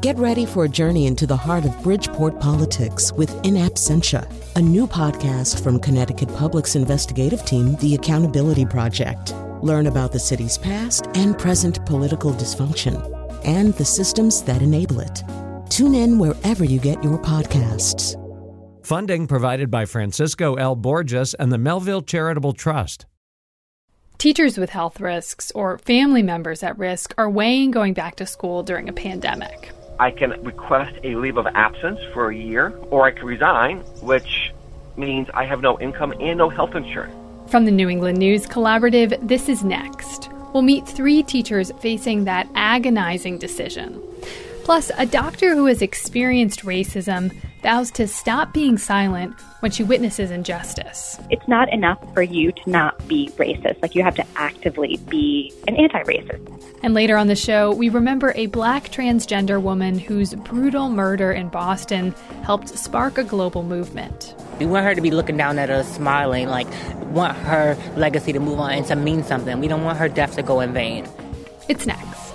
Get ready for a journey into the heart of Bridgeport politics with In Absentia, a new podcast from Connecticut Public's investigative team, The Accountability Project. Learn about the city's past and present political dysfunction and the systems that enable it. Tune in wherever you get your podcasts. Funding provided by Francisco L. Borges and the Melville Charitable Trust. Teachers with health risks or family members at risk are weighing going back to school during a pandemic. I can request a leave of absence for a year, or I can resign, which means I have no income and no health insurance. From the New England News Collaborative, this is next. We'll meet three teachers facing that agonizing decision. Plus, a doctor who has experienced racism vows to stop being silent when she witnesses injustice. It's not enough for you to not be racist. Like, you have to actively be an anti racist. And later on the show, we remember a black transgender woman whose brutal murder in Boston helped spark a global movement. We want her to be looking down at us, smiling, like, want her legacy to move on and to mean something. We don't want her death to go in vain. It's next.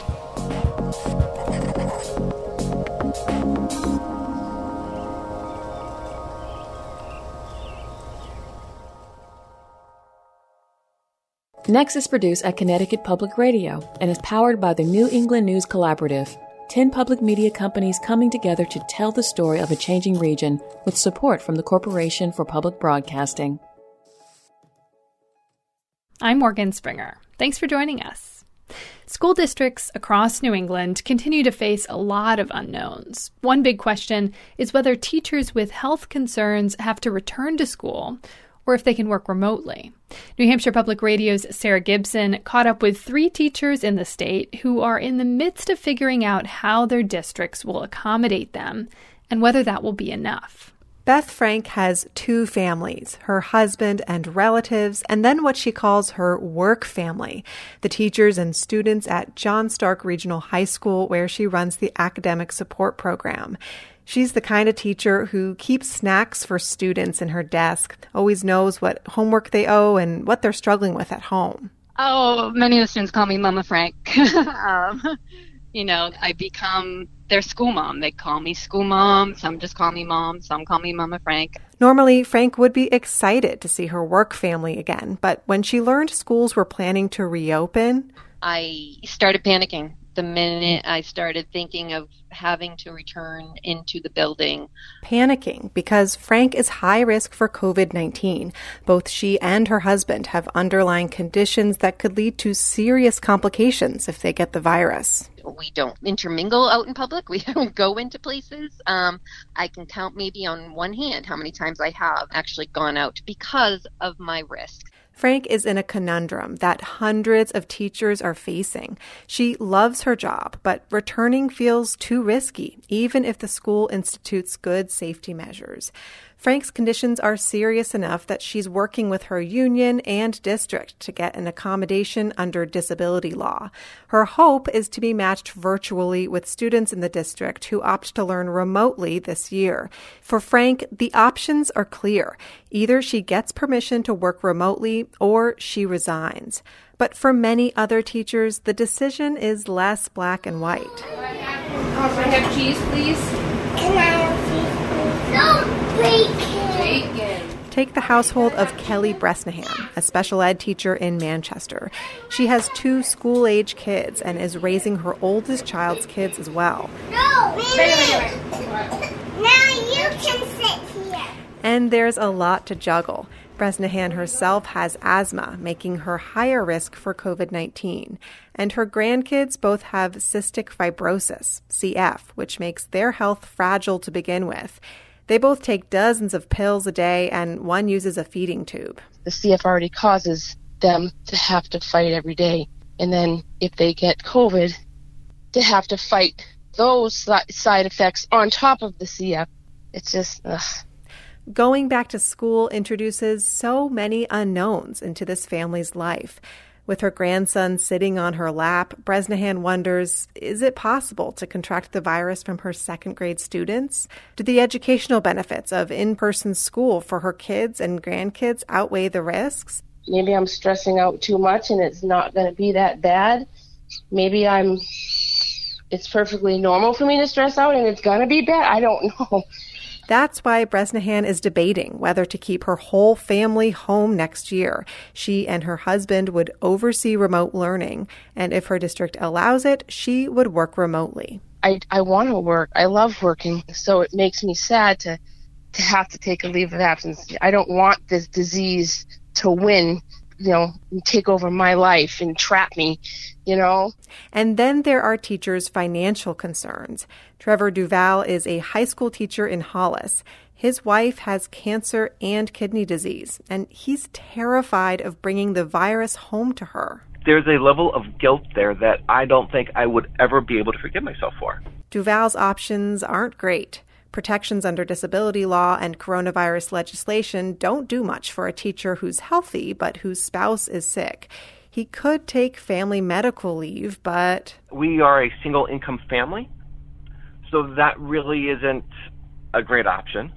Next is produced at Connecticut Public Radio and is powered by the New England News Collaborative, 10 public media companies coming together to tell the story of a changing region with support from the Corporation for Public Broadcasting. I'm Morgan Springer. Thanks for joining us. School districts across New England continue to face a lot of unknowns. One big question is whether teachers with health concerns have to return to school or if they can work remotely. New Hampshire Public Radio's Sarah Gibson caught up with three teachers in the state who are in the midst of figuring out how their districts will accommodate them and whether that will be enough. Beth Frank has two families her husband and relatives, and then what she calls her work family the teachers and students at John Stark Regional High School, where she runs the academic support program. She's the kind of teacher who keeps snacks for students in her desk, always knows what homework they owe and what they're struggling with at home. Oh, many of the students call me Mama Frank. um, you know, I become their school mom. They call me school mom. Some just call me mom. Some call me Mama Frank. Normally, Frank would be excited to see her work family again, but when she learned schools were planning to reopen, I started panicking the minute I started thinking of having to return into the building. Panicking because Frank is high risk for COVID 19. Both she and her husband have underlying conditions that could lead to serious complications if they get the virus. We don't intermingle out in public. We don't go into places. Um, I can count maybe on one hand how many times I have actually gone out because of my risk. Frank is in a conundrum that hundreds of teachers are facing. She loves her job, but returning feels too risky, even if the school institutes good safety measures. Frank's conditions are serious enough that she's working with her union and district to get an accommodation under disability law. Her hope is to be matched virtually with students in the district who opt to learn remotely this year. For Frank, the options are clear. Either she gets permission to work remotely or she resigns. But for many other teachers, the decision is less black and white. Um, I have cheese, please. Can I have cheese, please? No. Take the household of Kelly Bresnahan, a special ed teacher in Manchester. She has two school age kids and is raising her oldest child's kids as well. No, Now you can sit here. And there's a lot to juggle. Bresnahan herself has asthma, making her higher risk for COVID 19. And her grandkids both have cystic fibrosis, CF, which makes their health fragile to begin with. They both take dozens of pills a day, and one uses a feeding tube. The CF already causes them to have to fight every day. And then if they get COVID, to have to fight those side effects on top of the CF. It's just, ugh. Going back to school introduces so many unknowns into this family's life. With her grandson sitting on her lap, Bresnahan wonders is it possible to contract the virus from her second grade students? Do the educational benefits of in person school for her kids and grandkids outweigh the risks? Maybe I'm stressing out too much and it's not going to be that bad. Maybe I'm it's perfectly normal for me to stress out and it's going to be bad. I don't know. That's why Bresnahan is debating whether to keep her whole family home next year. She and her husband would oversee remote learning, and if her district allows it, she would work remotely. I, I want to work. I love working, so it makes me sad to to have to take a leave of absence. I don't want this disease to win, you know, take over my life and trap me, you know. And then there are teachers' financial concerns. Trevor Duval is a high school teacher in Hollis. His wife has cancer and kidney disease, and he's terrified of bringing the virus home to her. There's a level of guilt there that I don't think I would ever be able to forgive myself for. Duval's options aren't great. Protections under disability law and coronavirus legislation don't do much for a teacher who's healthy but whose spouse is sick. He could take family medical leave, but. We are a single income family, so that really isn't a great option.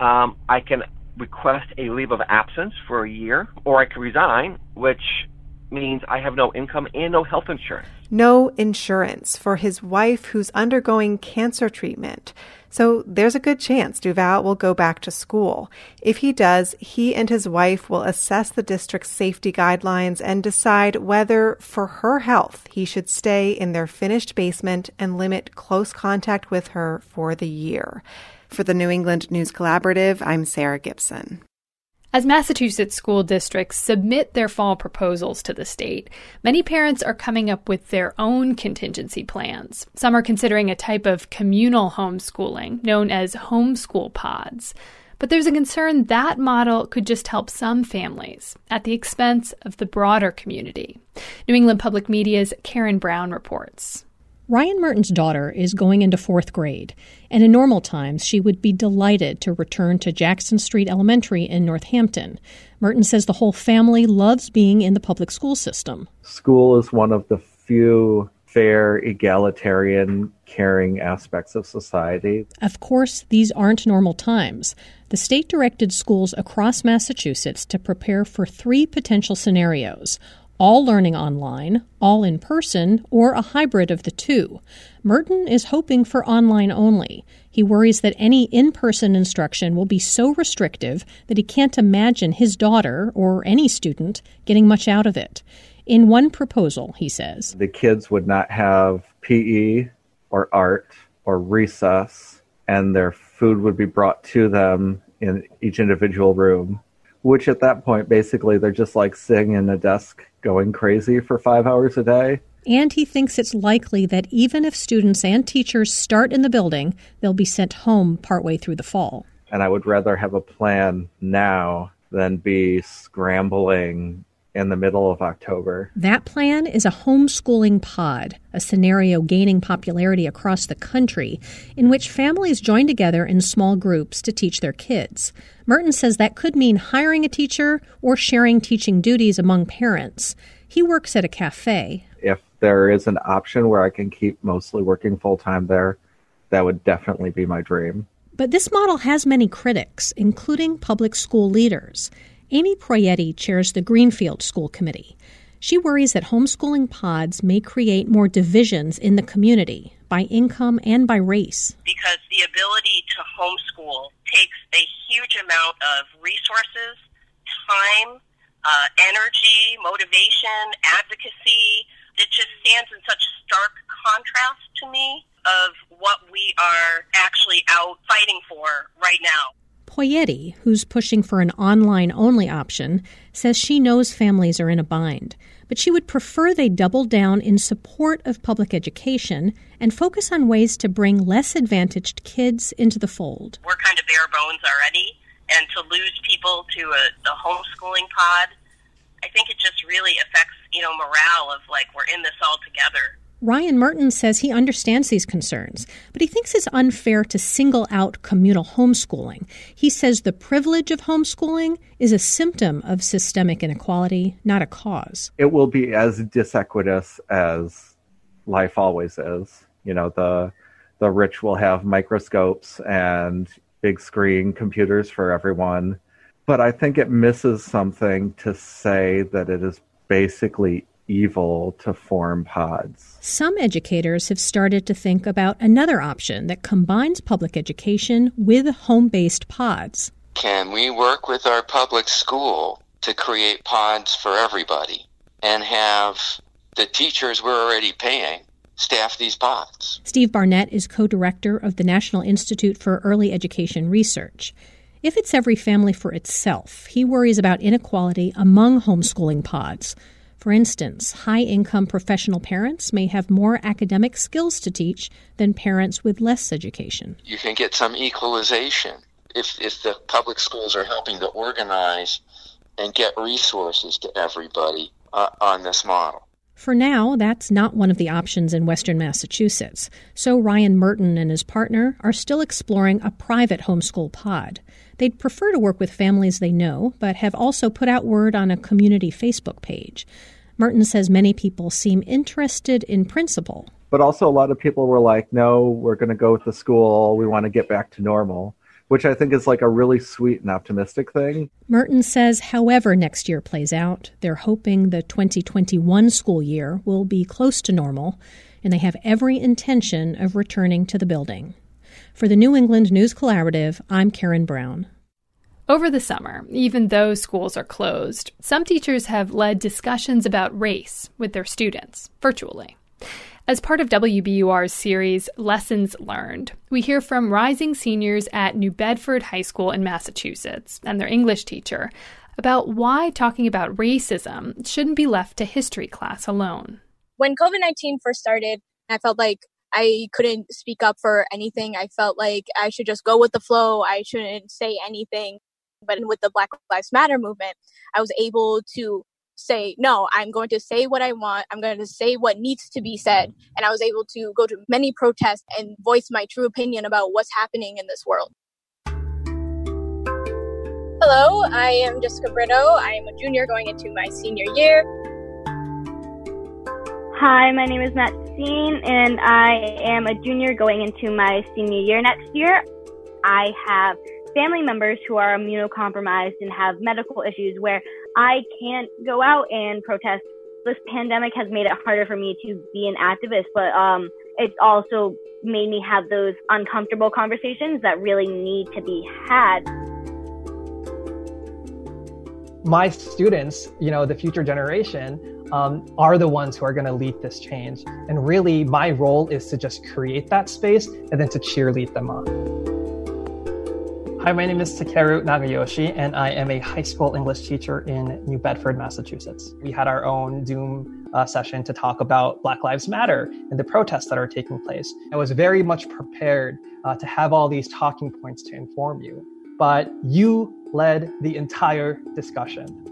Um, I can request a leave of absence for a year, or I can resign, which means I have no income and no health insurance. No insurance for his wife who's undergoing cancer treatment. So there's a good chance Duval will go back to school. If he does, he and his wife will assess the district's safety guidelines and decide whether, for her health, he should stay in their finished basement and limit close contact with her for the year. For the New England News Collaborative, I'm Sarah Gibson. As Massachusetts school districts submit their fall proposals to the state, many parents are coming up with their own contingency plans. Some are considering a type of communal homeschooling known as homeschool pods. But there's a concern that model could just help some families at the expense of the broader community. New England Public Media's Karen Brown reports. Ryan Merton's daughter is going into fourth grade, and in normal times she would be delighted to return to Jackson Street Elementary in Northampton. Merton says the whole family loves being in the public school system. School is one of the few fair, egalitarian, caring aspects of society. Of course, these aren't normal times. The state directed schools across Massachusetts to prepare for three potential scenarios all learning online, all in person, or a hybrid of the two. Merton is hoping for online only. He worries that any in person instruction will be so restrictive that he can't imagine his daughter, or any student, getting much out of it. In one proposal, he says, the kids would not have PE or art or recess, and their food would be brought to them in each individual room which at that point basically they're just like sitting in a desk going crazy for five hours a day. And he thinks it's likely that even if students and teachers start in the building, they'll be sent home partway through the fall. And I would rather have a plan now than be scrambling in the middle of October. That plan is a homeschooling pod, a scenario gaining popularity across the country in which families join together in small groups to teach their kids. Merton says that could mean hiring a teacher or sharing teaching duties among parents. He works at a cafe. If there is an option where I can keep mostly working full time there, that would definitely be my dream. But this model has many critics, including public school leaders. Amy Proietti chairs the Greenfield School Committee. She worries that homeschooling pods may create more divisions in the community by income and by race. Because the ability to homeschool takes a huge amount of resources, time, uh, energy, motivation, advocacy. It just stands in such stark contrast to me of what we are actually out fighting for right now. Proietti, who's pushing for an online only option, says she knows families are in a bind, but she would prefer they double down in support of public education and focus on ways to bring less advantaged kids into the fold. We're kind of bare bones already, and to lose people to a, a homeschooling pod, I think it just really affects, you know, morale of like we're in this all together. Ryan Merton says he understands these concerns, but he thinks it's unfair to single out communal homeschooling. He says the privilege of homeschooling is a symptom of systemic inequality, not a cause. It will be as disequitous as life always is. You know, the the rich will have microscopes and big screen computers for everyone. But I think it misses something to say that it is basically evil to form pods. Some educators have started to think about another option that combines public education with home based pods. Can we work with our public school to create pods for everybody and have the teachers we're already paying staff these pods? Steve Barnett is co director of the National Institute for Early Education Research. If it's every family for itself, he worries about inequality among homeschooling pods. For instance, high income professional parents may have more academic skills to teach than parents with less education. You can get some equalization if, if the public schools are helping to organize and get resources to everybody uh, on this model. For now, that's not one of the options in Western Massachusetts, so Ryan Merton and his partner are still exploring a private homeschool pod. They'd prefer to work with families they know, but have also put out word on a community Facebook page. Merton says many people seem interested in principle. But also, a lot of people were like, no, we're going to go with the school. We want to get back to normal which I think is like a really sweet and optimistic thing. Merton says, however, next year plays out, they're hoping the 2021 school year will be close to normal, and they have every intention of returning to the building. For the New England News Collaborative, I'm Karen Brown. Over the summer, even though schools are closed, some teachers have led discussions about race with their students virtually. As part of WBUR's series Lessons Learned, we hear from rising seniors at New Bedford High School in Massachusetts and their English teacher about why talking about racism shouldn't be left to history class alone. When COVID 19 first started, I felt like I couldn't speak up for anything. I felt like I should just go with the flow. I shouldn't say anything. But with the Black Lives Matter movement, I was able to say, no, I'm going to say what I want. I'm going to say what needs to be said. Mm-hmm. And I was able to go to many protests and voice my true opinion about what's happening in this world. Hello, I am Jessica Brito. I am a junior going into my senior year. Hi, my name is Maxine, and I am a junior going into my senior year next year. I have family members who are immunocompromised and have medical issues where I can't go out and protest. This pandemic has made it harder for me to be an activist, but um, it's also made me have those uncomfortable conversations that really need to be had. My students, you know, the future generation, um, are the ones who are going to lead this change. And really, my role is to just create that space and then to cheerlead them on. Hi, my name is Takeru Nagayoshi, and I am a high school English teacher in New Bedford, Massachusetts. We had our own Zoom uh, session to talk about Black Lives Matter and the protests that are taking place. I was very much prepared uh, to have all these talking points to inform you, but you led the entire discussion.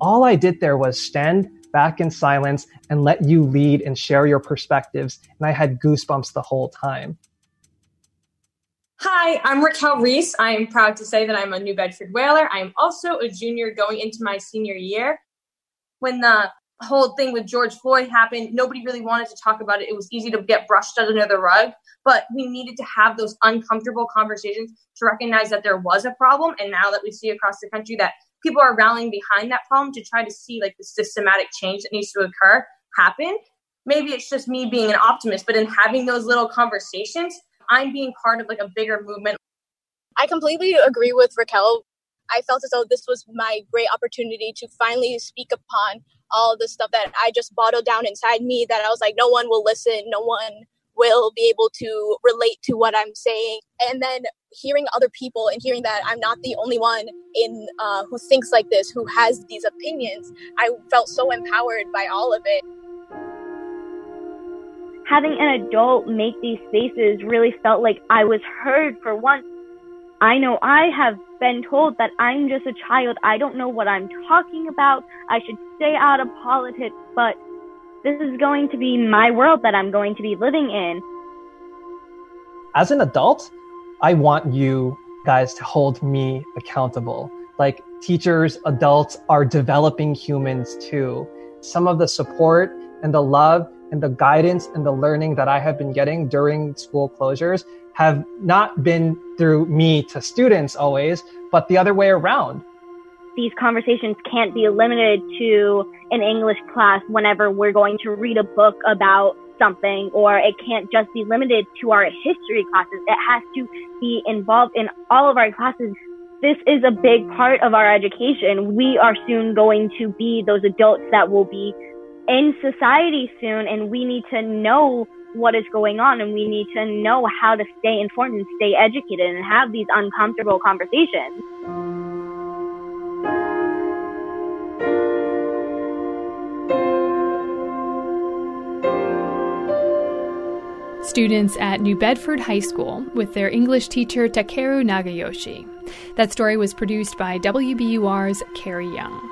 All I did there was stand back in silence and let you lead and share your perspectives, and I had goosebumps the whole time. Hi, I'm Raquel Reese. I am proud to say that I'm a New Bedford Whaler. I am also a junior going into my senior year. When the whole thing with George Floyd happened, nobody really wanted to talk about it. It was easy to get brushed under the rug, but we needed to have those uncomfortable conversations to recognize that there was a problem. And now that we see across the country that people are rallying behind that problem to try to see like the systematic change that needs to occur happen. Maybe it's just me being an optimist, but in having those little conversations, I'm being part of like a bigger movement. I completely agree with Raquel. I felt as though this was my great opportunity to finally speak upon all the stuff that I just bottled down inside me that I was like, no one will listen, no one will be able to relate to what I'm saying. And then hearing other people and hearing that I'm not the only one in uh, who thinks like this, who has these opinions, I felt so empowered by all of it having an adult make these spaces really felt like I was heard for once. I know I have been told that I'm just a child. I don't know what I'm talking about. I should stay out of politics, but this is going to be my world that I'm going to be living in. As an adult, I want you guys to hold me accountable. Like teachers, adults are developing humans too. Some of the support and the love and the guidance and the learning that I have been getting during school closures have not been through me to students always, but the other way around. these conversations can't be limited to an English class whenever we're going to read a book about something, or it can't just be limited to our history classes. It has to be involved in all of our classes. This is a big part of our education. We are soon going to be those adults that will be in society soon, and we need to know what is going on and we need to know how to stay informed and stay educated and have these uncomfortable conversations. Students at New Bedford High School with their English teacher Takeru Nagayoshi. That story was produced by WBUR's Carrie Jung.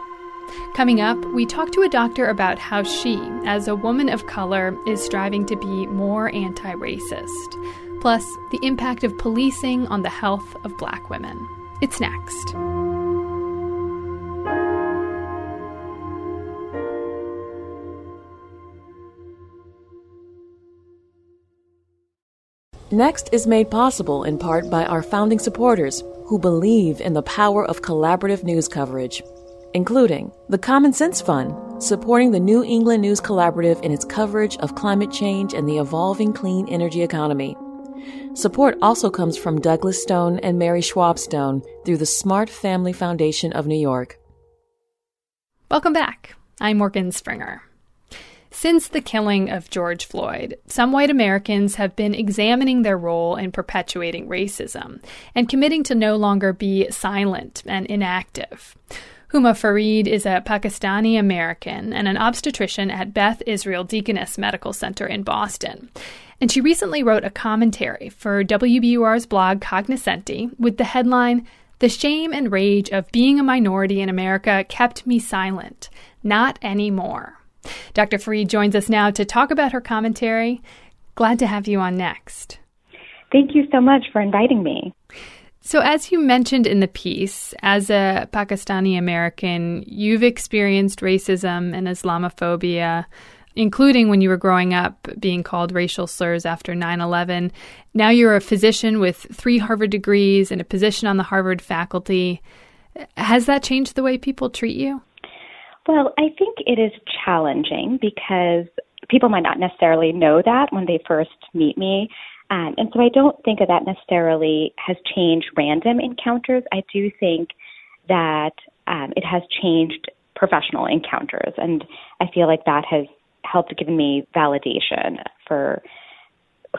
Coming up, we talk to a doctor about how she, as a woman of color, is striving to be more anti racist, plus the impact of policing on the health of black women. It's next. Next is made possible in part by our founding supporters who believe in the power of collaborative news coverage including the Common Sense Fund, supporting the New England News Collaborative in its coverage of climate change and the evolving clean energy economy. Support also comes from Douglas Stone and Mary Schwab Stone through the Smart Family Foundation of New York. Welcome back. I'm Morgan Springer. Since the killing of George Floyd, some white Americans have been examining their role in perpetuating racism and committing to no longer be silent and inactive. Huma Farid is a Pakistani American and an obstetrician at Beth Israel Deaconess Medical Center in Boston. And she recently wrote a commentary for WBUR's blog Cognoscenti with the headline, The Shame and Rage of Being a Minority in America Kept Me Silent. Not Anymore. Dr. Farid joins us now to talk about her commentary. Glad to have you on next. Thank you so much for inviting me. So, as you mentioned in the piece, as a Pakistani American, you've experienced racism and Islamophobia, including when you were growing up being called racial slurs after 9 11. Now you're a physician with three Harvard degrees and a position on the Harvard faculty. Has that changed the way people treat you? Well, I think it is challenging because people might not necessarily know that when they first meet me. Um, and so I don't think that that necessarily has changed random encounters. I do think that um, it has changed professional encounters. And I feel like that has helped give me validation for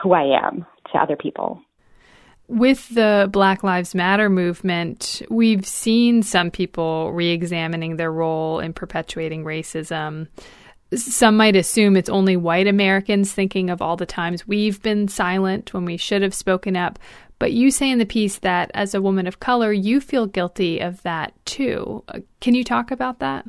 who I am to other people. With the Black Lives Matter movement, we've seen some people re examining their role in perpetuating racism some might assume it's only white Americans thinking of all the times we've been silent when we should have spoken up. But you say in the piece that as a woman of color, you feel guilty of that too. Uh, can you talk about that?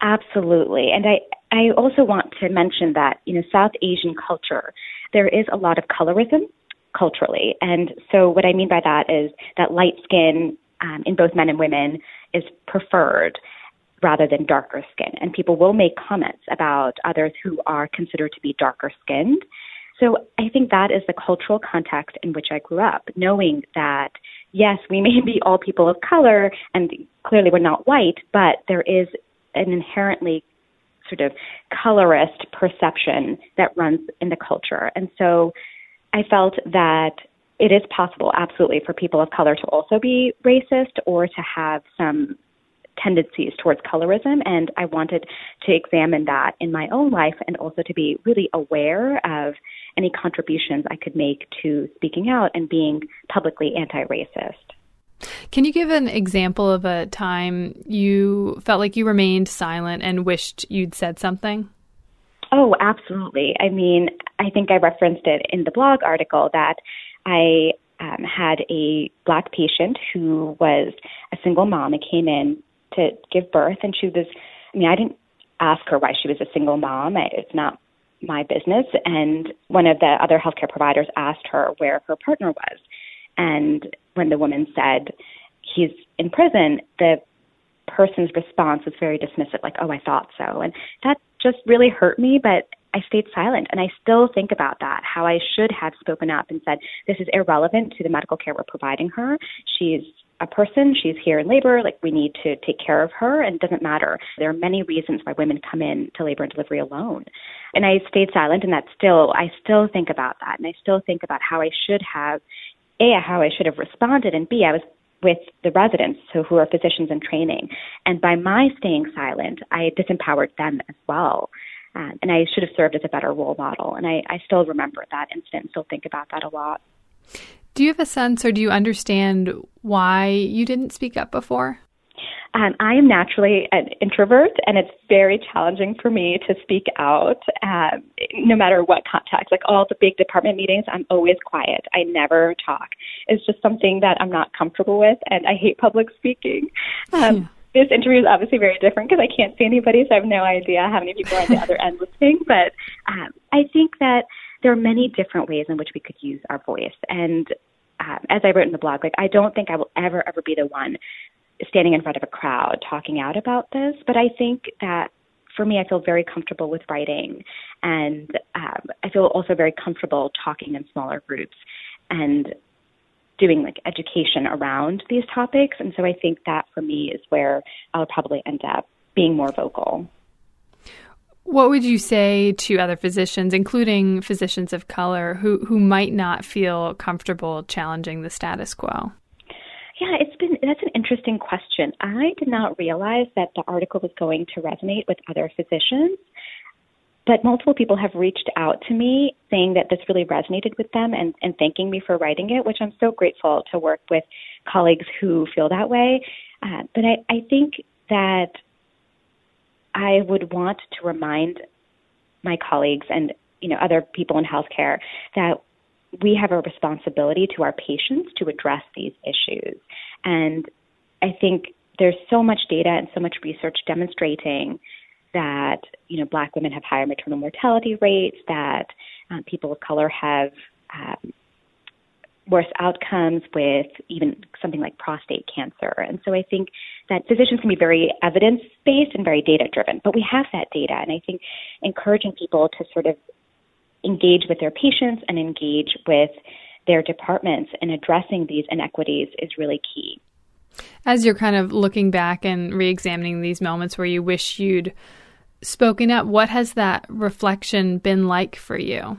Absolutely. And I, I also want to mention that, you know, South Asian culture, there is a lot of colorism culturally. And so what I mean by that is that light skin um, in both men and women is preferred rather than darker skin. And people will make comments about others who are considered to be darker skinned. So I think that is the cultural context in which I grew up, knowing that yes, we may be all people of color and clearly we're not white, but there is an inherently sort of colorist perception that runs in the culture. And so I felt that it is possible, absolutely, for people of color to also be racist or to have some tendencies towards colorism, and I wanted to examine that in my own life and also to be really aware of any contributions I could make to speaking out and being publicly anti racist. Can you give an example of a time you felt like you remained silent and wished you'd said something? Oh, absolutely. I mean, I think I referenced it in the blog article that I um, had a black patient who was a single mom and came in to give birth, and she was. I mean, I didn't ask her why she was a single mom. I, it's not my business. And one of the other healthcare providers asked her where her partner was, and when the woman said he's in prison, the person's response was very dismissive, like, "Oh, I thought so," and that just really hurt me. But I stayed silent, and I still think about that. How I should have spoken up and said, "This is irrelevant to the medical care we're providing her. She's a person. She's here in labor. Like we need to take care of her, and it doesn't matter. There are many reasons why women come in to labor and delivery alone. And I stayed silent, and that's still I still think about that, and I still think about how I should have, a how I should have responded, and b I was with the residents, so who are physicians in training, and by my staying silent, I disempowered them as well. Um, and I should have served as a better role model. And I, I still remember that incident, and still think about that a lot. Do you have a sense or do you understand why you didn't speak up before? Um, I am naturally an introvert, and it's very challenging for me to speak out, um, no matter what context. Like all the big department meetings, I'm always quiet. I never talk. It's just something that I'm not comfortable with, and I hate public speaking. Um, yeah. This interview is obviously very different because I can't see anybody, so I have no idea how many people are on the other end listening. But um, I think that there are many different ways in which we could use our voice. And um, as I wrote in the blog, like I don't think I will ever, ever be the one standing in front of a crowd talking out about this. But I think that for me, I feel very comfortable with writing, and um, I feel also very comfortable talking in smaller groups and doing like education around these topics. And so I think that for me is where I'll probably end up being more vocal. What would you say to other physicians, including physicians of color, who, who might not feel comfortable challenging the status quo? Yeah, it's been that's an interesting question. I did not realize that the article was going to resonate with other physicians, but multiple people have reached out to me saying that this really resonated with them and, and thanking me for writing it, which I'm so grateful to work with colleagues who feel that way. Uh, but I, I think that I would want to remind my colleagues and you know other people in healthcare that we have a responsibility to our patients to address these issues. And I think there's so much data and so much research demonstrating that you know black women have higher maternal mortality rates, that um, people of color have um, worse outcomes with even something like prostate cancer. And so I think that physicians can be very evidence based and very data driven, but we have that data. And I think encouraging people to sort of engage with their patients and engage with their departments in addressing these inequities is really key. As you're kind of looking back and re examining these moments where you wish you'd spoken up, what has that reflection been like for you?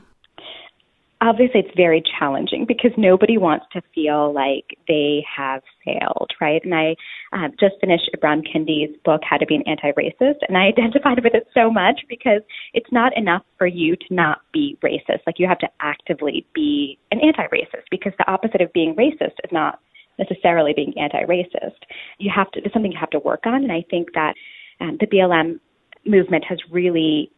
obviously it's very challenging because nobody wants to feel like they have failed, right? And I uh, just finished Ibram Kendi's book, How to Be an Anti-Racist, and I identified with it so much because it's not enough for you to not be racist. Like you have to actively be an anti-racist because the opposite of being racist is not necessarily being anti-racist. You have to, it's something you have to work on, and I think that um, the BLM movement has really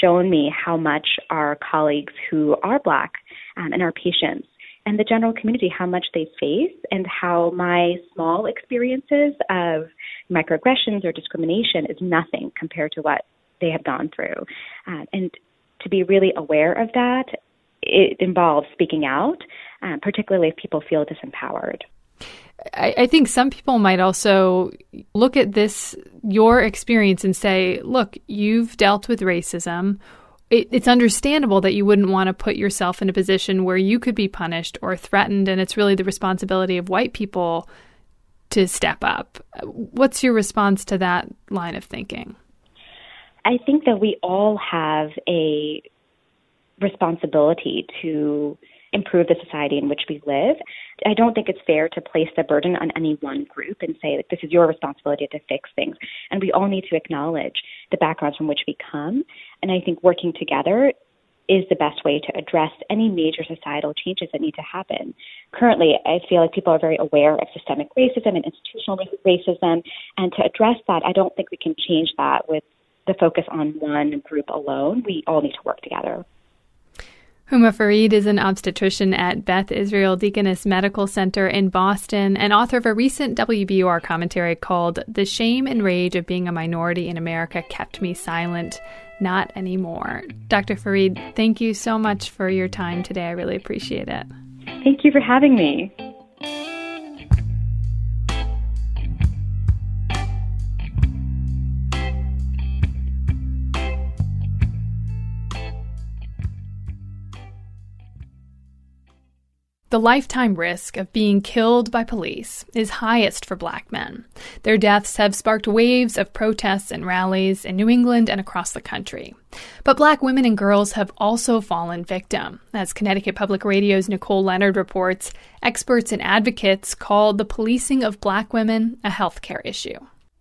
shown me how much our colleagues who are Black um, and our patients and the general community how much they face and how my small experiences of microaggressions or discrimination is nothing compared to what they have gone through. Uh, and to be really aware of that, it involves speaking out, uh, particularly if people feel disempowered. I, I think some people might also look at this, your experience, and say, look, you've dealt with racism. It, it's understandable that you wouldn't want to put yourself in a position where you could be punished or threatened, and it's really the responsibility of white people to step up. What's your response to that line of thinking? I think that we all have a responsibility to improve the society in which we live. I don't think it's fair to place the burden on any one group and say that this is your responsibility to fix things. And we all need to acknowledge the backgrounds from which we come. And I think working together is the best way to address any major societal changes that need to happen. Currently, I feel like people are very aware of systemic racism and institutional racism, and to address that, I don't think we can change that with the focus on one group alone. We all need to work together. Huma Farid is an obstetrician at Beth Israel Deaconess Medical Center in Boston and author of a recent WBUR commentary called The Shame and Rage of Being a Minority in America Kept Me Silent. Not anymore. Dr. Farid, thank you so much for your time today. I really appreciate it. Thank you for having me. The lifetime risk of being killed by police is highest for black men. Their deaths have sparked waves of protests and rallies in New England and across the country. But black women and girls have also fallen victim. As Connecticut Public Radio's Nicole Leonard reports, experts and advocates call the policing of black women a healthcare issue.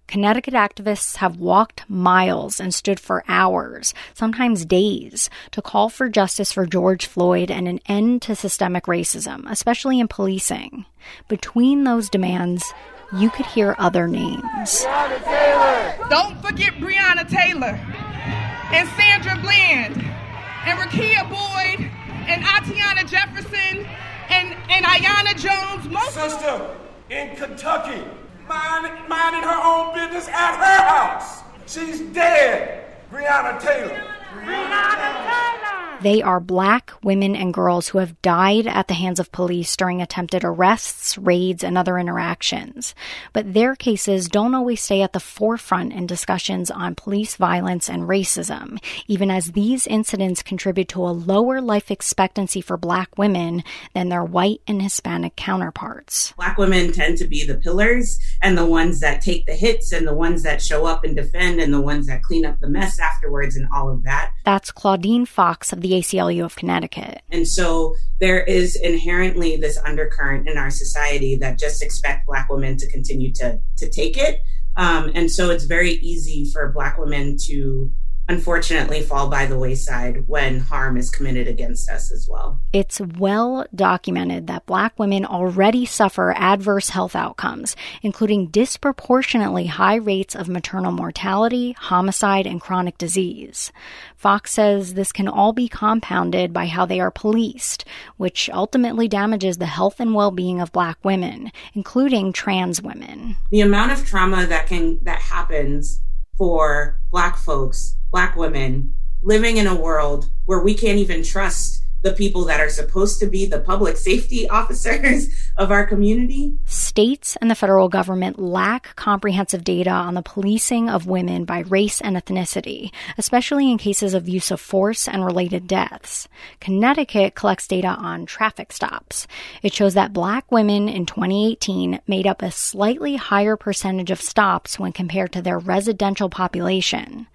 Connecticut activists have walked miles and stood for hours, sometimes days, to call for justice for George Floyd and an end to systemic racism, especially in policing. Between those demands, you could hear other names. Don't forget Breonna Taylor and Sandra Bland and Rekia Boyd and Atiana Jefferson and, and Aiyana Jones. Most Sister, in Kentucky, minding, her own business at her house. She's dead. Breonna Taylor. They are black women and girls who have died at the hands of police during attempted arrests, raids, and other interactions. But their cases don't always stay at the forefront in discussions on police violence and racism, even as these incidents contribute to a lower life expectancy for black women than their white and Hispanic counterparts. Black women tend to be the pillars and the ones that take the hits and the ones that show up and defend and the ones that clean up the mess afterwards and all of that. That's Claudine Fox of the the ACLU of Connecticut. And so there is inherently this undercurrent in our society that just expect Black women to continue to, to take it. Um, and so it's very easy for Black women to unfortunately fall by the wayside when harm is committed against us as well. It's well documented that black women already suffer adverse health outcomes, including disproportionately high rates of maternal mortality, homicide, and chronic disease. Fox says this can all be compounded by how they are policed, which ultimately damages the health and well-being of black women, including trans women. The amount of trauma that can that happens for black folks black women living in a world where we can't even trust the people that are supposed to be the public safety officers of our community. States and the federal government lack comprehensive data on the policing of women by race and ethnicity, especially in cases of use of force and related deaths. Connecticut collects data on traffic stops. It shows that black women in 2018 made up a slightly higher percentage of stops when compared to their residential population.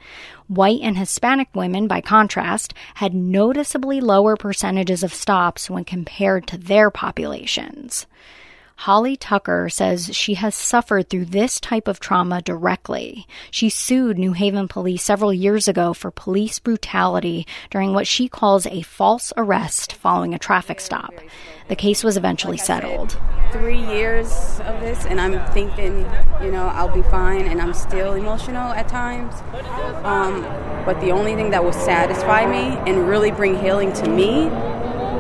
White and Hispanic women, by contrast, had noticeably lower percentages of stops when compared to their populations. Holly Tucker says she has suffered through this type of trauma directly. She sued New Haven police several years ago for police brutality during what she calls a false arrest following a traffic stop. The case was eventually settled. Three years of this, and I'm thinking, you know, I'll be fine, and I'm still emotional at times. Um, but the only thing that will satisfy me and really bring healing to me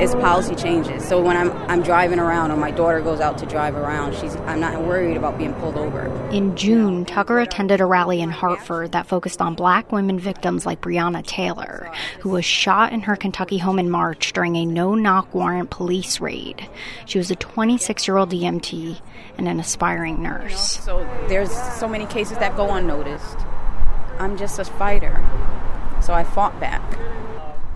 is policy changes. So when I'm I'm driving around or my daughter goes out to drive around, she's I'm not worried about being pulled over. In June, Tucker attended a rally in Hartford that focused on black women victims like Breonna Taylor, who was shot in her Kentucky home in March during a no-knock warrant police raid. She was a 26-year-old EMT and an aspiring nurse. So there's so many cases that go unnoticed. I'm just a fighter. So I fought back.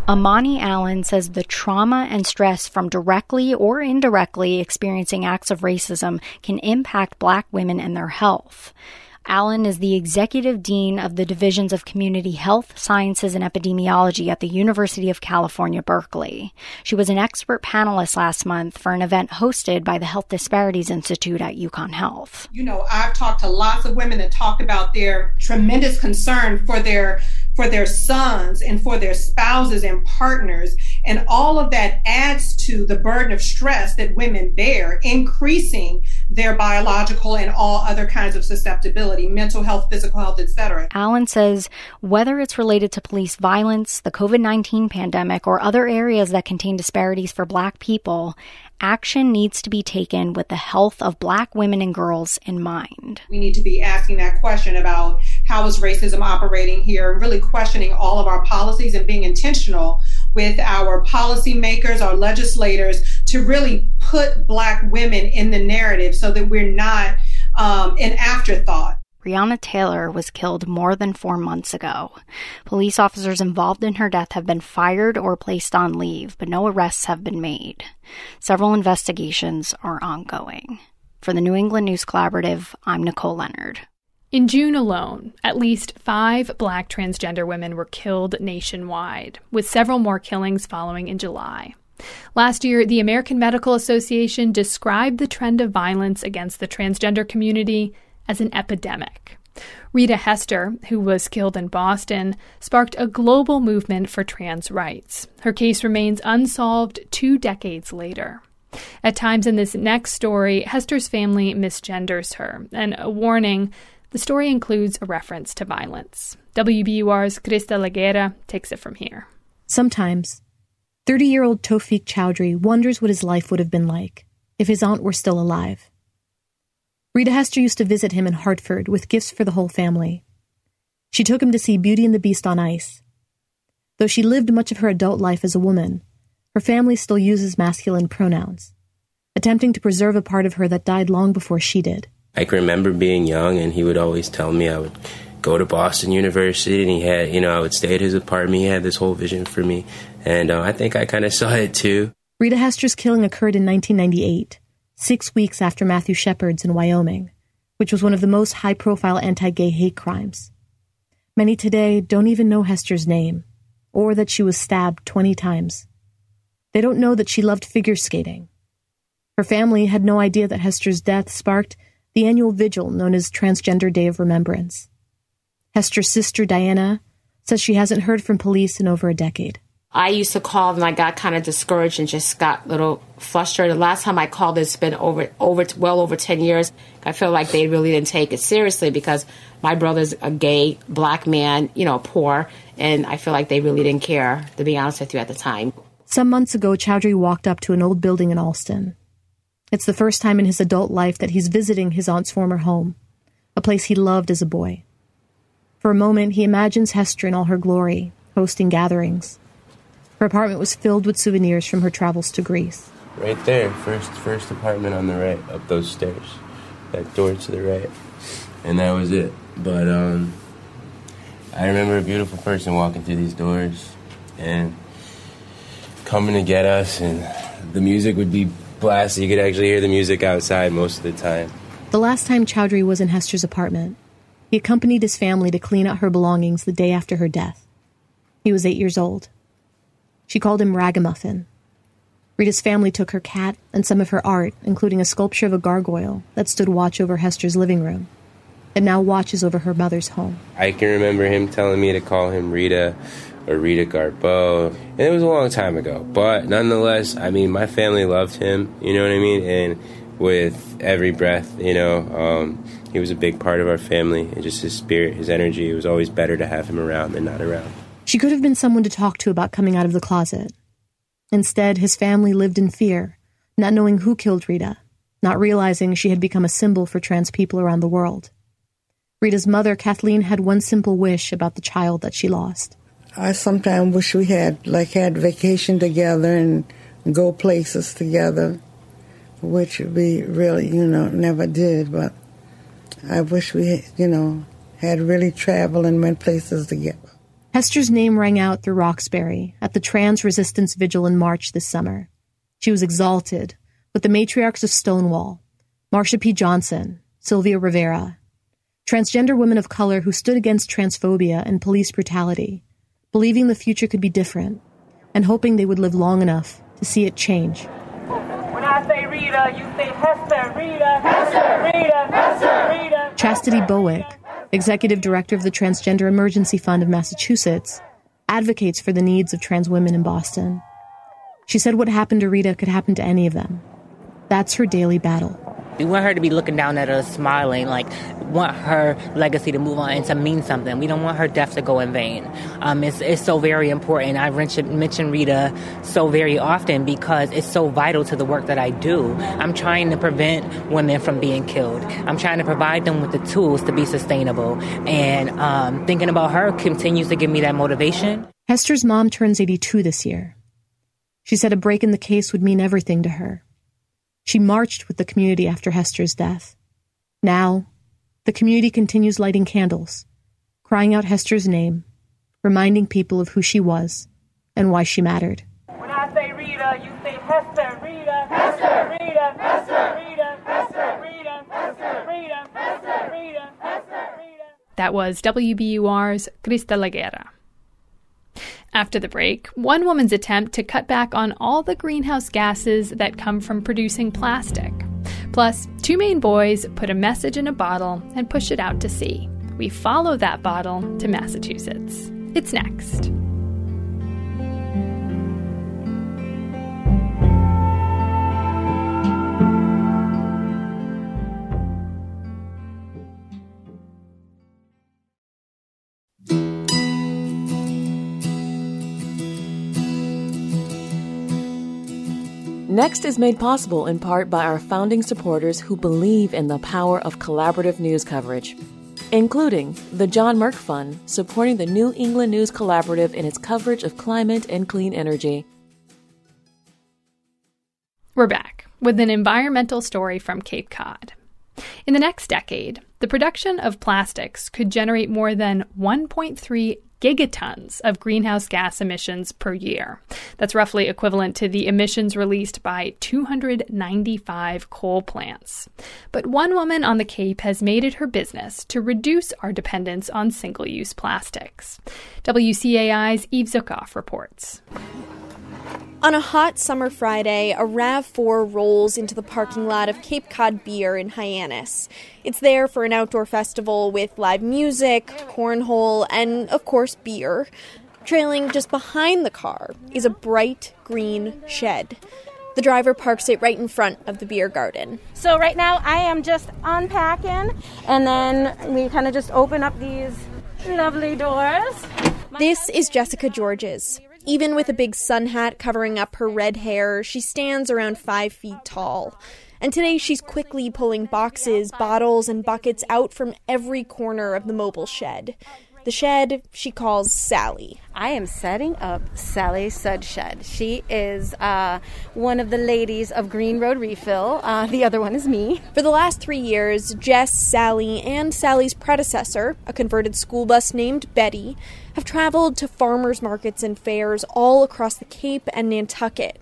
Amani Allen says the trauma and stress from directly or indirectly experiencing acts of racism can impact black women and their health. Allen is the executive dean of the divisions of community health, sciences, and epidemiology at the University of California, Berkeley. She was an expert panelist last month for an event hosted by the Health Disparities Institute at UConn Health. You know, I've talked to lots of women that talked about their tremendous concern for their for their sons and for their spouses and partners. And all of that adds to the burden of stress that women bear, increasing their biological and all other kinds of susceptibility, mental health, physical health, etc. Allen says whether it's related to police violence, the COVID 19 pandemic, or other areas that contain disparities for Black people, action needs to be taken with the health of Black women and girls in mind. We need to be asking that question about how is racism operating here, and really questioning all of our policies and being intentional with our policymakers, our legislators, to really put Black women in the narrative so that we're not um, an afterthought. Breonna Taylor was killed more than four months ago. Police officers involved in her death have been fired or placed on leave, but no arrests have been made. Several investigations are ongoing. For the New England News Collaborative, I'm Nicole Leonard. In June alone, at least five black transgender women were killed nationwide, with several more killings following in July. Last year, the American Medical Association described the trend of violence against the transgender community as an epidemic. Rita Hester, who was killed in Boston, sparked a global movement for trans rights. Her case remains unsolved two decades later. At times in this next story, Hester's family misgenders her, and a warning the story includes a reference to violence. WBUR's Krista Laguera takes it from here. Sometimes, 30 year old Tofik Chowdhury wonders what his life would have been like if his aunt were still alive. Rita Hester used to visit him in Hartford with gifts for the whole family. She took him to see Beauty and the Beast on ice. Though she lived much of her adult life as a woman, her family still uses masculine pronouns, attempting to preserve a part of her that died long before she did. I can remember being young, and he would always tell me I would go to Boston University, and he had, you know, I would stay at his apartment. He had this whole vision for me, and uh, I think I kind of saw it too. Rita Hester's killing occurred in 1998, six weeks after Matthew Shepard's in Wyoming, which was one of the most high profile anti gay hate crimes. Many today don't even know Hester's name, or that she was stabbed 20 times. They don't know that she loved figure skating. Her family had no idea that Hester's death sparked the annual vigil known as Transgender Day of Remembrance. Hester's sister, Diana, says she hasn't heard from police in over a decade. I used to call and I got kind of discouraged and just got a little frustrated. The last time I called, it's been over, over, well over 10 years. I feel like they really didn't take it seriously because my brother's a gay black man, you know, poor, and I feel like they really didn't care, to be honest with you, at the time. Some months ago, Chowdhury walked up to an old building in Allston. It's the first time in his adult life that he's visiting his aunt's former home, a place he loved as a boy. For a moment, he imagines Hester in all her glory, hosting gatherings. Her apartment was filled with souvenirs from her travels to Greece. Right there, first first apartment on the right, up those stairs, that door to the right, and that was it. But um, I remember a beautiful person walking through these doors and coming to get us, and the music would be blasted. You could actually hear the music outside most of the time. The last time Chowdhury was in Hester's apartment, he accompanied his family to clean out her belongings the day after her death. He was eight years old. She called him Ragamuffin. Rita's family took her cat and some of her art, including a sculpture of a gargoyle that stood watch over Hester's living room. and now watches over her mother's home. I can remember him telling me to call him Rita or Rita Garbo, And it was a long time ago. But nonetheless, I mean, my family loved him, you know what I mean? And with every breath, you know, um, he was a big part of our family. And just his spirit, his energy, it was always better to have him around than not around. She could have been someone to talk to about coming out of the closet. Instead, his family lived in fear, not knowing who killed Rita, not realizing she had become a symbol for trans people around the world. Rita's mother, Kathleen, had one simple wish about the child that she lost. I sometimes wish we had like had vacation together and go places together, which we really, you know, never did. But I wish we, you know, had really traveled and went places together. Hester's name rang out through Roxbury at the Trans Resistance Vigil in March this summer. She was exalted with the matriarchs of Stonewall, Marsha P. Johnson, Sylvia Rivera, transgender women of color who stood against transphobia and police brutality believing the future could be different, and hoping they would live long enough to see it change. When I say Rita, you say Hester, Rita, Hester, Rita, Hester, Rita. Chastity Bowick, executive director of the Transgender Emergency Fund of Massachusetts, advocates for the needs of trans women in Boston. She said what happened to Rita could happen to any of them. That's her daily battle. We want her to be looking down at us, smiling, like want her legacy to move on and to mean something. We don't want her death to go in vain. Um, it's, it's so very important. I mention Rita so very often because it's so vital to the work that I do. I'm trying to prevent women from being killed. I'm trying to provide them with the tools to be sustainable. And um, thinking about her continues to give me that motivation. Hester's mom turns 82 this year. She said a break in the case would mean everything to her. She marched with the community after Hester's death. Now, the community continues lighting candles, crying out Hester's name, reminding people of who she was and why she mattered. When I say Rita, you say Hester, Rita, Hester, Rita, Hester, Rita, Hester, Rita, Hester, Rita, Hester, Rita, Hester, Rita. That was WBUR's Crista Laguera. After the break, one woman's attempt to cut back on all the greenhouse gases that come from producing plastic. Plus, two Maine boys put a message in a bottle and push it out to sea. We follow that bottle to Massachusetts. It's next. Next is made possible in part by our founding supporters who believe in the power of collaborative news coverage, including the John Merck Fund, supporting the New England News Collaborative in its coverage of climate and clean energy. We're back with an environmental story from Cape Cod. In the next decade, the production of plastics could generate more than 1.3 gigatons of greenhouse gas emissions per year. That's roughly equivalent to the emissions released by 295 coal plants. But one woman on the Cape has made it her business to reduce our dependence on single use plastics. WCAI's Eve Zuckoff reports. On a hot summer Friday, a RAV4 rolls into the parking lot of Cape Cod Beer in Hyannis. It's there for an outdoor festival with live music, cornhole, and, of course, beer. Trailing just behind the car is a bright green shed. The driver parks it right in front of the beer garden. So, right now, I am just unpacking, and then we kind of just open up these lovely doors. This is Jessica Georges. Even with a big sun hat covering up her red hair, she stands around five feet tall. And today she's quickly pulling boxes, bottles, and buckets out from every corner of the mobile shed. The shed she calls Sally. I am setting up Sally Sud Shed. She is uh, one of the ladies of Green Road Refill. Uh, the other one is me. For the last three years, Jess, Sally, and Sally's predecessor, a converted school bus named Betty, have traveled to farmers markets and fairs all across the Cape and Nantucket.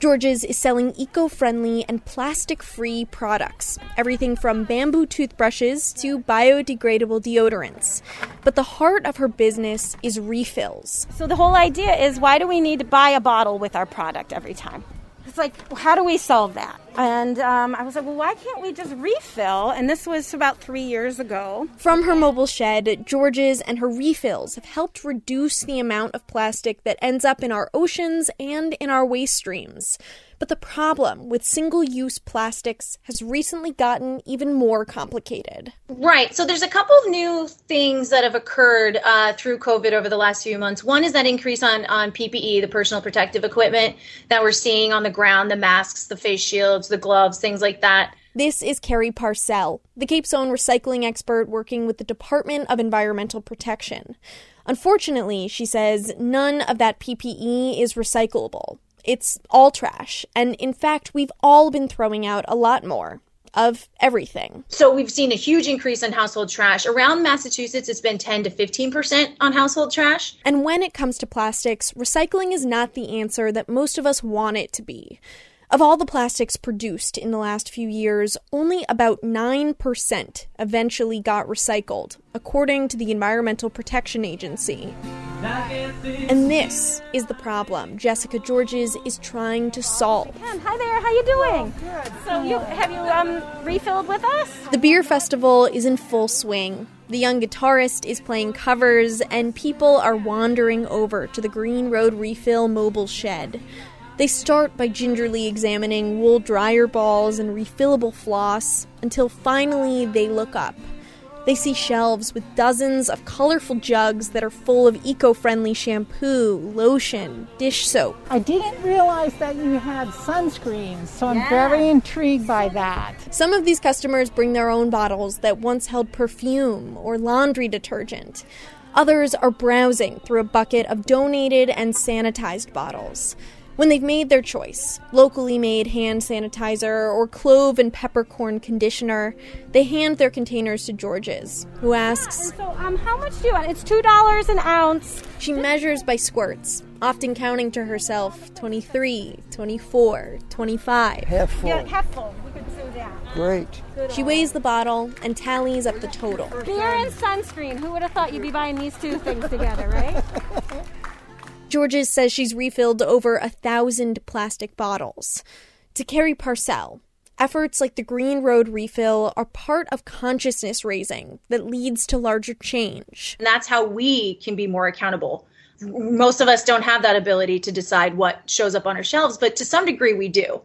Georges is selling eco friendly and plastic free products, everything from bamboo toothbrushes to biodegradable deodorants. But the heart of her business is refills. So, the whole idea is why do we need to buy a bottle with our product every time? It's like, how do we solve that? And um, I was like, well, why can't we just refill? And this was about three years ago. From her mobile shed, Georges and her refills have helped reduce the amount of plastic that ends up in our oceans and in our waste streams. But the problem with single use plastics has recently gotten even more complicated. Right. So there's a couple of new things that have occurred uh, through COVID over the last few months. One is that increase on, on PPE, the personal protective equipment that we're seeing on the ground, the masks, the face shields, the gloves, things like that. This is Carrie Parcell, the Cape's own recycling expert working with the Department of Environmental Protection. Unfortunately, she says none of that PPE is recyclable. It's all trash. And in fact, we've all been throwing out a lot more of everything. So we've seen a huge increase in household trash. Around Massachusetts, it's been 10 to 15% on household trash. And when it comes to plastics, recycling is not the answer that most of us want it to be. Of all the plastics produced in the last few years, only about 9% eventually got recycled, according to the Environmental Protection Agency. And this is the problem Jessica Georges is trying to solve. Hi there, how you doing? good. So you have you um refilled with us? The beer festival is in full swing. The young guitarist is playing covers, and people are wandering over to the Green Road Refill mobile shed. They start by gingerly examining wool dryer balls and refillable floss until finally they look up. They see shelves with dozens of colorful jugs that are full of eco friendly shampoo, lotion, dish soap. I didn't realize that you had sunscreens, so I'm very intrigued by that. Some of these customers bring their own bottles that once held perfume or laundry detergent. Others are browsing through a bucket of donated and sanitized bottles. When they've made their choice, locally made hand sanitizer or clove and peppercorn conditioner, they hand their containers to Georges, who asks, So, um, how much do you want? It's two dollars an ounce. She measures by squirts, often counting to herself 23, 24, 25. Half full. Yeah, half full. We could do that. Great. She weighs the bottle and tallies up the total. Beer and sunscreen. Who would have thought you'd be buying these two things together, right? Georges says she's refilled over a thousand plastic bottles. To Carrie Parcell, efforts like the Green Road refill are part of consciousness raising that leads to larger change. And that's how we can be more accountable. Most of us don't have that ability to decide what shows up on our shelves, but to some degree we do.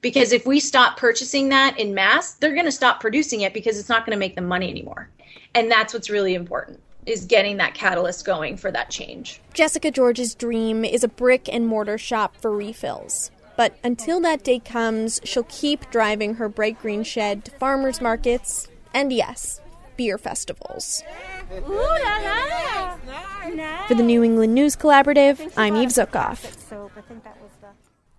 Because if we stop purchasing that in mass, they're going to stop producing it because it's not going to make them money anymore. And that's what's really important is getting that catalyst going for that change. Jessica George's dream is a brick and mortar shop for refills. But until that day comes, she'll keep driving her bright green shed to farmers markets and, yes, beer festivals. Ooh la la! For the New England News Collaborative, I'm Eve Zuckoff. So I think that was the.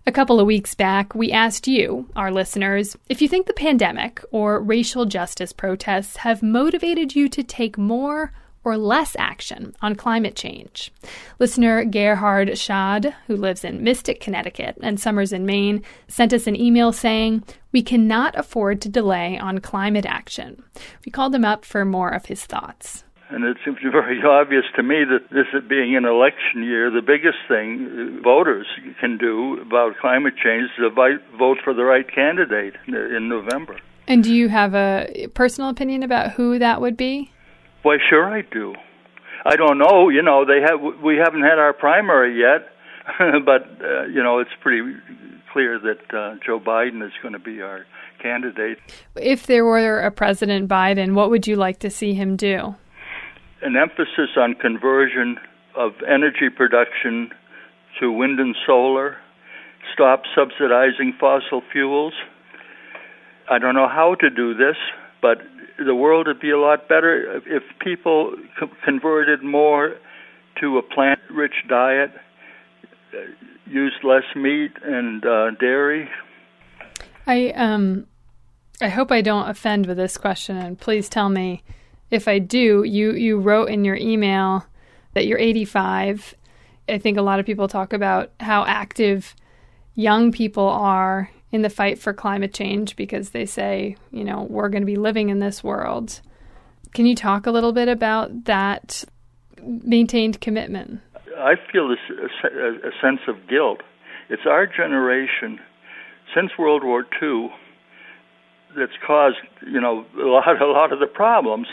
A couple of weeks back, we asked you, our listeners, if you think the pandemic or racial justice protests have motivated you to take more or less action on climate change. Listener Gerhard Schad, who lives in Mystic, Connecticut, and summers in Maine, sent us an email saying, We cannot afford to delay on climate action. We called him up for more of his thoughts. And it seems very obvious to me that this being an election year, the biggest thing uh, voters can do about climate change is to vote for the right candidate uh, in November. And do you have a personal opinion about who that would be? Why, sure I do. I don't know. You know, they have. We haven't had our primary yet, but uh, you know, it's pretty clear that uh, Joe Biden is going to be our candidate. If there were a President Biden, what would you like to see him do? An emphasis on conversion of energy production to wind and solar. Stop subsidizing fossil fuels. I don't know how to do this, but the world would be a lot better if people co- converted more to a plant rich diet, uh, used less meat and uh, dairy. I um I hope I don't offend with this question and please tell me if I do. You you wrote in your email that you're 85. I think a lot of people talk about how active young people are in the fight for climate change because they say, you know, we're going to be living in this world. Can you talk a little bit about that maintained commitment? I feel this a, a sense of guilt. It's our generation since World War II that's caused, you know, a lot a lot of the problems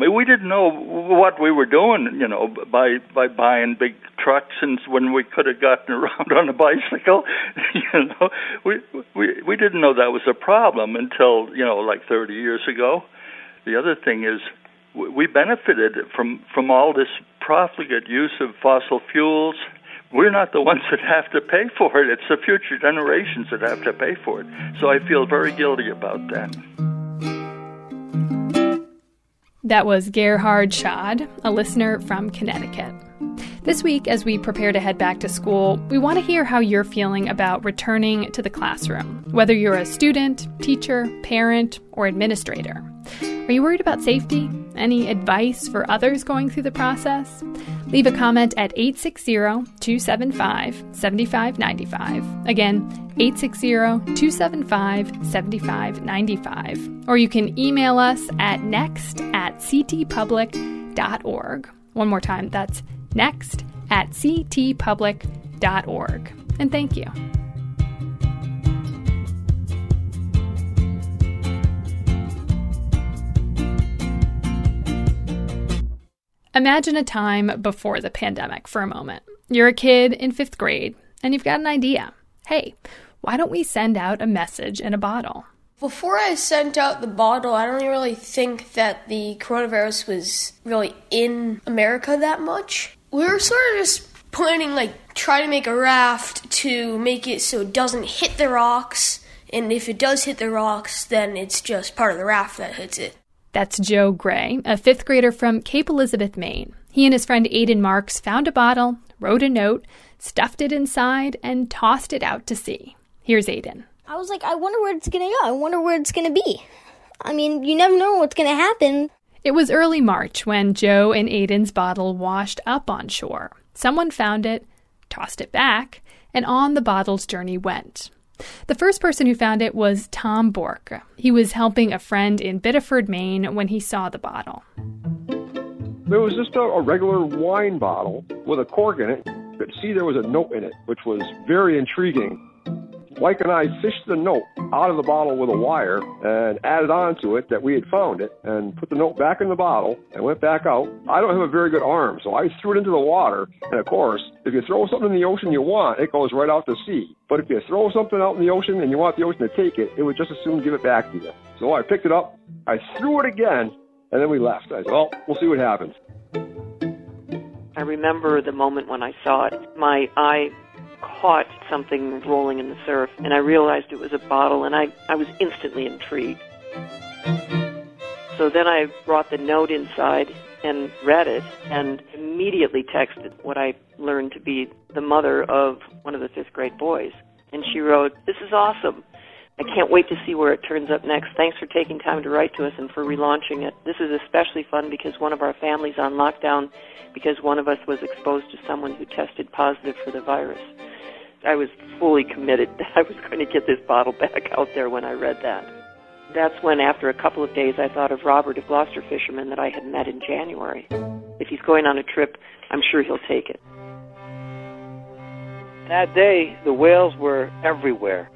we didn't know what we were doing, you know, by by buying big trucks and when we could have gotten around on a bicycle, you know, we we we didn't know that was a problem until you know like 30 years ago. The other thing is we benefited from from all this profligate use of fossil fuels. We're not the ones that have to pay for it. It's the future generations that have to pay for it. So I feel very guilty about that. That was Gerhard Schad, a listener from Connecticut. This week, as we prepare to head back to school, we want to hear how you're feeling about returning to the classroom, whether you're a student, teacher, parent, or administrator. Are you worried about safety? Any advice for others going through the process? Leave a comment at 860 275 7595. Again, 860 275 7595. Or you can email us at next at ctpublic.org. One more time, that's next at ctpublic.org. And thank you. Imagine a time before the pandemic for a moment. You're a kid in fifth grade and you've got an idea. Hey, why don't we send out a message in a bottle? Before I sent out the bottle, I don't really think that the coronavirus was really in America that much. We were sort of just planning, like, try to make a raft to make it so it doesn't hit the rocks. And if it does hit the rocks, then it's just part of the raft that hits it. That's Joe Gray, a fifth grader from Cape Elizabeth, Maine. He and his friend Aidan Marks found a bottle, wrote a note, stuffed it inside, and tossed it out to sea. Here's Aidan. I was like, I wonder where it's going to go. I wonder where it's going to be. I mean, you never know what's going to happen. It was early March when Joe and Aidan's bottle washed up on shore. Someone found it, tossed it back, and on the bottle's journey went. The first person who found it was Tom Bork. He was helping a friend in Biddeford, Maine when he saw the bottle. There was just a, a regular wine bottle with a cork in it. Could see there was a note in it, which was very intriguing. Mike and I fished the note out of the bottle with a wire and added on to it that we had found it and put the note back in the bottle and went back out. I don't have a very good arm, so I threw it into the water. And of course, if you throw something in the ocean you want, it goes right out to sea. But if you throw something out in the ocean and you want the ocean to take it, it would just as soon give it back to you. So I picked it up, I threw it again, and then we left. I said, well, we'll see what happens. I remember the moment when I saw it. My eye caught something rolling in the surf, and I realized it was a bottle, and I, I was instantly intrigued. So then I brought the note inside and read it, and immediately texted what I learned to be the mother of one of the fifth grade boys. And she wrote, This is awesome. I can't wait to see where it turns up next. Thanks for taking time to write to us and for relaunching it. This is especially fun because one of our families on lockdown because one of us was exposed to someone who tested positive for the virus. I was fully committed that I was going to get this bottle back out there when I read that. That's when, after a couple of days, I thought of Robert, a Gloucester fisherman that I had met in January. If he's going on a trip, I'm sure he'll take it. That day, the whales were everywhere.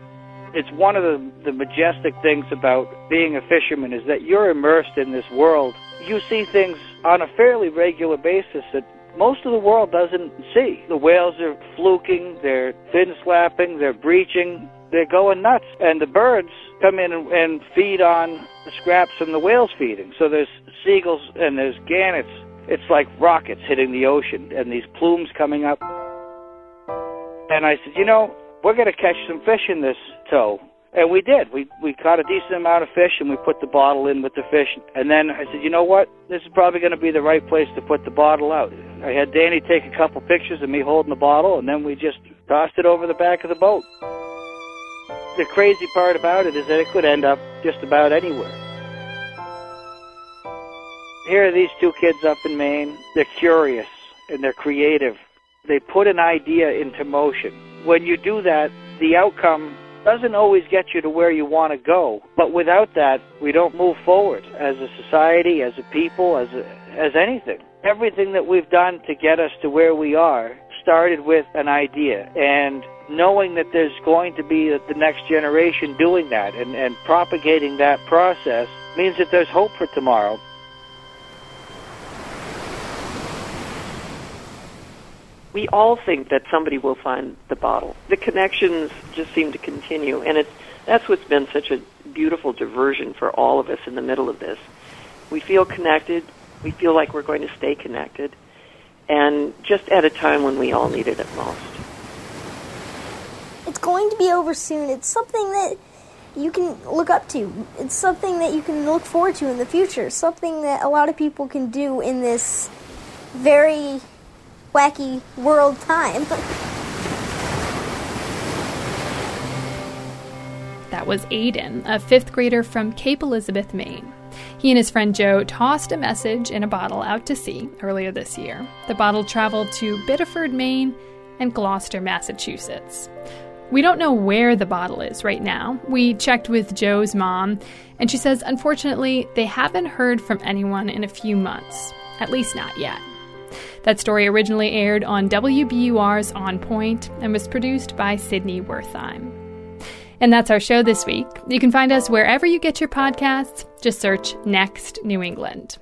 It's one of the, the majestic things about being a fisherman is that you're immersed in this world. You see things on a fairly regular basis that most of the world doesn't see. The whales are fluking, they're fin slapping, they're breaching, they're going nuts. And the birds come in and, feed on the scraps from the whales feeding. So there's seagulls and there's gannets. It's like rockets hitting the ocean and these plumes coming up. And I said, you know, we're going to catch some fish in this tow. And we did. We we caught a decent amount of fish, and we put the bottle in with the fish. And then I said, you know what? This is probably going to be the right place to put the bottle out. I had Danny take a couple pictures of me holding the bottle, and then we just tossed it over the back of the boat. The crazy part about it is that it could end up just about anywhere. Here are these two kids up in Maine. They're curious and they're creative. They put an idea into motion. When you do that, the outcome doesn't always get you to where you want to go. But without that, we don't move forward as a society, as a people, as a, as anything. Everything that we've done to get us to where we are started with an idea and knowing that there's going to be the next generation doing that and, and propagating that process means that there's hope for tomorrow. We all think that somebody will find the bottle. The connections just seem to continue, and it's that's what's been such a beautiful diversion for all of us in the middle of this. We feel connected. We feel like we're going to stay connected, and just at a time when we all need it at most. It's going to be over soon. It's something that you can look up to. It's something that you can look forward to in the future. Something that a lot of people can do in this very wacky world time. That was Aiden, a fifth grader from Cape Elizabeth, Maine. He and his friend Joe tossed a message in a bottle out to sea earlier this year. The bottle traveled to Biddeford, Maine, and Gloucester, Massachusetts. We don't know where the bottle is right now. We checked with Joe's mom, and she says unfortunately they haven't heard from anyone in a few months, at least not yet. That story originally aired on WBUR's On Point and was produced by Sydney Wertheim. And that's our show this week. You can find us wherever you get your podcasts. Just search Next New England.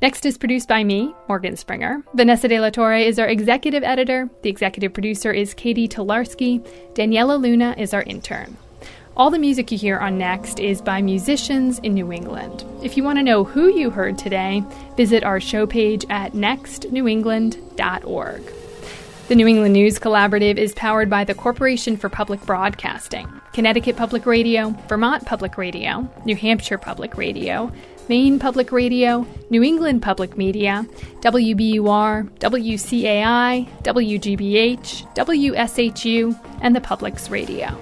Next is produced by me, Morgan Springer. Vanessa De La Torre is our executive editor. The executive producer is Katie Tolarski. Daniela Luna is our intern. All the music you hear on Next is by musicians in New England. If you want to know who you heard today, visit our show page at nextnewengland.org. The New England News Collaborative is powered by the Corporation for Public Broadcasting, Connecticut Public Radio, Vermont Public Radio, New Hampshire Public Radio, Maine Public Radio, New England Public Media, WBUR, WCAI, WGBH, WSHU, and the Public's Radio.